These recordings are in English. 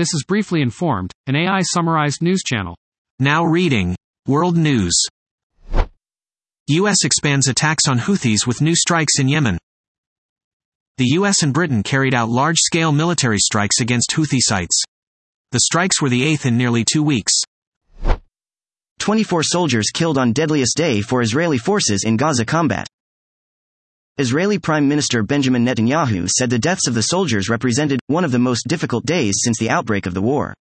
This is Briefly Informed, an AI summarized news channel. Now reading World News. U.S. expands attacks on Houthis with new strikes in Yemen. The U.S. and Britain carried out large scale military strikes against Houthi sites. The strikes were the eighth in nearly two weeks. 24 soldiers killed on deadliest day for Israeli forces in Gaza combat. Israeli Prime Minister Benjamin Netanyahu said the deaths of the soldiers represented one of the most difficult days since the outbreak of the war.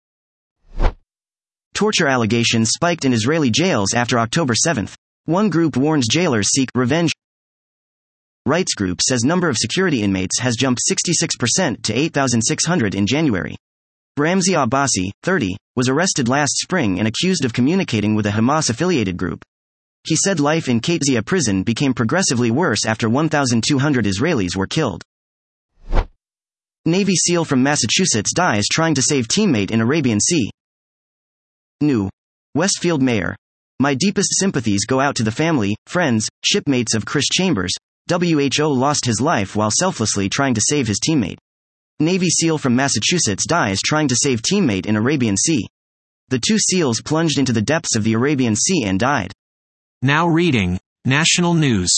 Torture allegations spiked in Israeli jails after October 7. One group warns jailers seek revenge. Rights group says number of security inmates has jumped 66% to 8,600 in January. Ramzi Abbasi, 30, was arrested last spring and accused of communicating with a Hamas affiliated group. He said life in Qadsia prison became progressively worse after 1,200 Israelis were killed. Navy SEAL from Massachusetts dies trying to save teammate in Arabian Sea. New. Westfield Mayor. My deepest sympathies go out to the family, friends, shipmates of Chris Chambers. WHO lost his life while selflessly trying to save his teammate. Navy SEAL from Massachusetts dies trying to save teammate in Arabian Sea. The two SEALs plunged into the depths of the Arabian Sea and died. Now reading National News.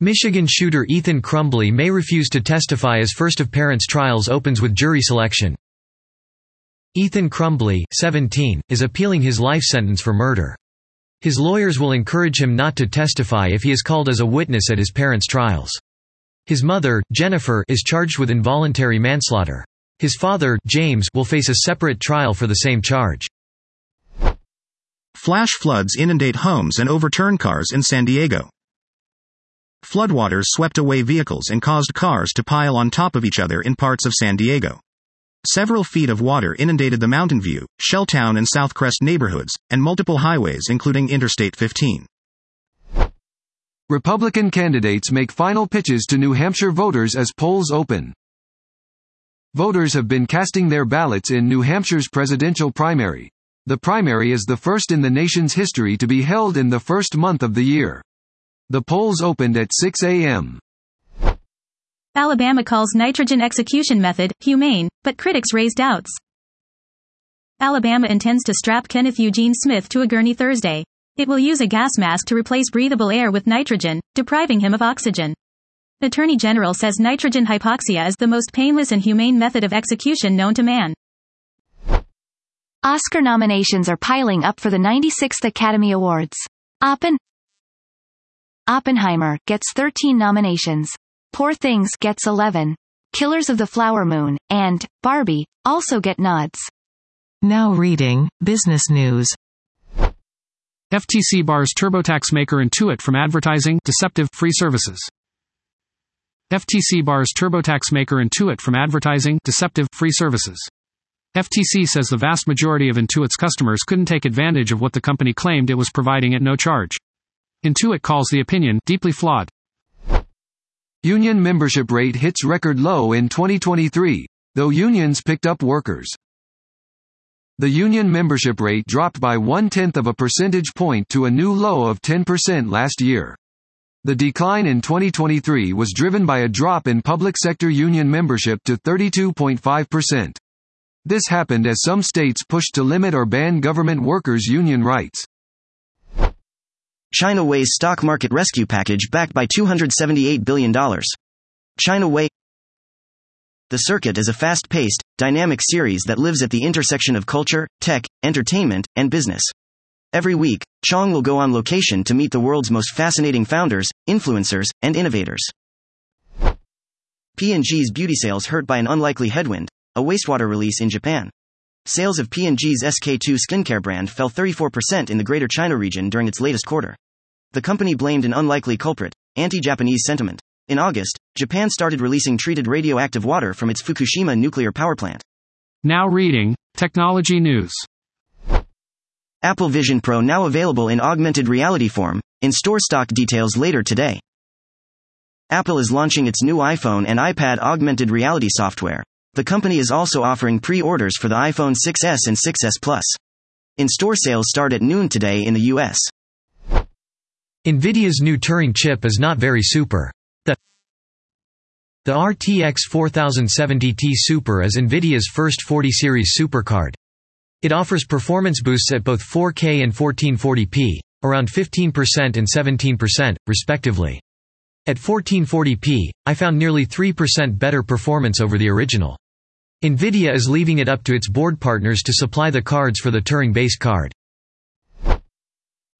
Michigan shooter Ethan Crumbley may refuse to testify as first of parents trials opens with jury selection. Ethan Crumbley, 17, is appealing his life sentence for murder. His lawyers will encourage him not to testify if he is called as a witness at his parents' trials. His mother, Jennifer, is charged with involuntary manslaughter. His father, James, will face a separate trial for the same charge. Flash floods inundate homes and overturn cars in San Diego. Floodwaters swept away vehicles and caused cars to pile on top of each other in parts of San Diego. Several feet of water inundated the Mountain View, Shelltown and Southcrest neighborhoods, and multiple highways including Interstate 15. Republican candidates make final pitches to New Hampshire voters as polls open. Voters have been casting their ballots in New Hampshire's presidential primary. The primary is the first in the nation's history to be held in the first month of the year. The polls opened at 6 a.m. Alabama calls nitrogen execution method humane, but critics raise doubts. Alabama intends to strap Kenneth Eugene Smith to a gurney Thursday. It will use a gas mask to replace breathable air with nitrogen, depriving him of oxygen. Attorney General says nitrogen hypoxia is the most painless and humane method of execution known to man. Oscar nominations are piling up for the 96th Academy Awards. Oppen Oppenheimer gets 13 nominations. Poor Things gets 11. Killers of the Flower Moon and Barbie also get nods. Now reading Business News. FTC bars TurboTax maker Intuit from advertising deceptive free services. FTC bars TurboTax maker Intuit from advertising deceptive free services. FTC says the vast majority of Intuit's customers couldn't take advantage of what the company claimed it was providing at no charge. Intuit calls the opinion deeply flawed. Union membership rate hits record low in 2023, though unions picked up workers. The union membership rate dropped by one-tenth of a percentage point to a new low of 10% last year. The decline in 2023 was driven by a drop in public sector union membership to 32.5%. This happened as some states pushed to limit or ban government workers' union rights. China Way's stock market rescue package backed by $278 billion. China Way The Circuit is a fast paced, dynamic series that lives at the intersection of culture, tech, entertainment, and business. Every week, Chong will go on location to meet the world's most fascinating founders, influencers, and innovators. P&G's beauty sales hurt by an unlikely headwind, a wastewater release in Japan. Sales of P&G's SK2 skincare brand fell 34% in the Greater China region during its latest quarter. The company blamed an unlikely culprit, anti-Japanese sentiment. In August, Japan started releasing treated radioactive water from its Fukushima nuclear power plant. Now reading Technology News. Apple Vision Pro now available in augmented reality form, in store stock details later today. Apple is launching its new iPhone and iPad augmented reality software. The company is also offering pre orders for the iPhone 6s and 6s Plus. In store sales start at noon today in the US. NVIDIA's new Turing chip is not very super. The The RTX 4070 Ti Super is NVIDIA's first 40 series supercard. It offers performance boosts at both 4K and 1440p, around 15% and 17%, respectively. At 1440p, I found nearly 3% better performance over the original. NVIDIA is leaving it up to its board partners to supply the cards for the Turing-based card.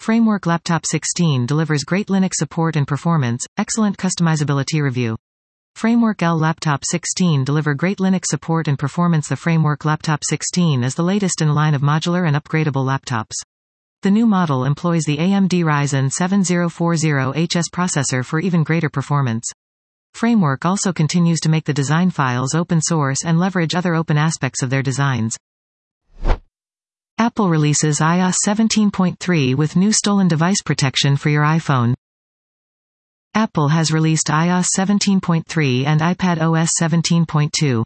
Framework Laptop 16 delivers great Linux support and performance, excellent customizability review. Framework L Laptop 16 deliver great Linux support and performance. The Framework Laptop 16 is the latest in line of modular and upgradable laptops. The new model employs the AMD Ryzen 7040HS processor for even greater performance. Framework also continues to make the design files open source and leverage other open aspects of their designs. Apple releases iOS 17.3 with new stolen device protection for your iPhone. Apple has released iOS 17.3 and iPad OS 17.2.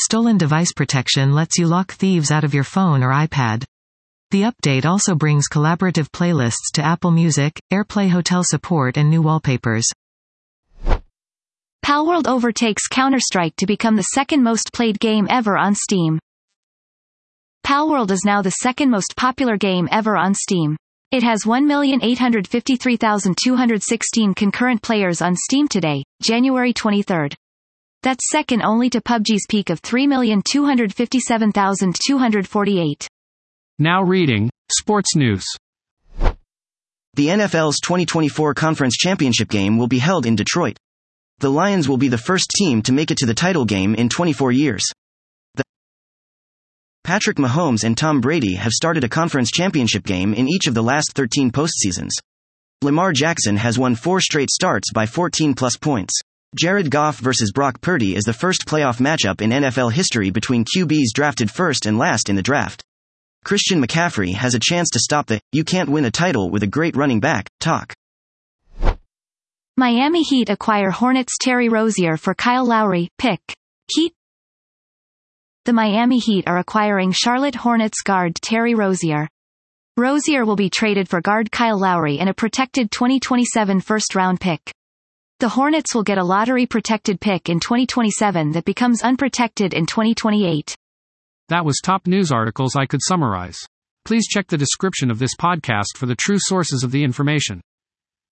Stolen device protection lets you lock thieves out of your phone or iPad. The update also brings collaborative playlists to Apple Music, AirPlay hotel support and new wallpapers. Palworld overtakes Counter-Strike to become the second most played game ever on Steam. Palworld is now the second most popular game ever on Steam. It has 1,853,216 concurrent players on Steam today, January 23. That's second only to PUBG's peak of 3,257,248. Now reading Sports News. The NFL's 2024 Conference Championship game will be held in Detroit. The Lions will be the first team to make it to the title game in 24 years. Patrick Mahomes and Tom Brady have started a conference championship game in each of the last 13 postseasons. Lamar Jackson has won four straight starts by 14 plus points. Jared Goff versus Brock Purdy is the first playoff matchup in NFL history between QBs drafted first and last in the draft. Christian McCaffrey has a chance to stop the you can't win a title with a great running back talk. Miami Heat acquire Hornets Terry Rozier for Kyle Lowry, pick. Heat the Miami Heat are acquiring Charlotte Hornets guard Terry Rozier. Rozier will be traded for guard Kyle Lowry and a protected 2027 first-round pick. The Hornets will get a lottery-protected pick in 2027 that becomes unprotected in 2028. That was top news articles I could summarize. Please check the description of this podcast for the true sources of the information.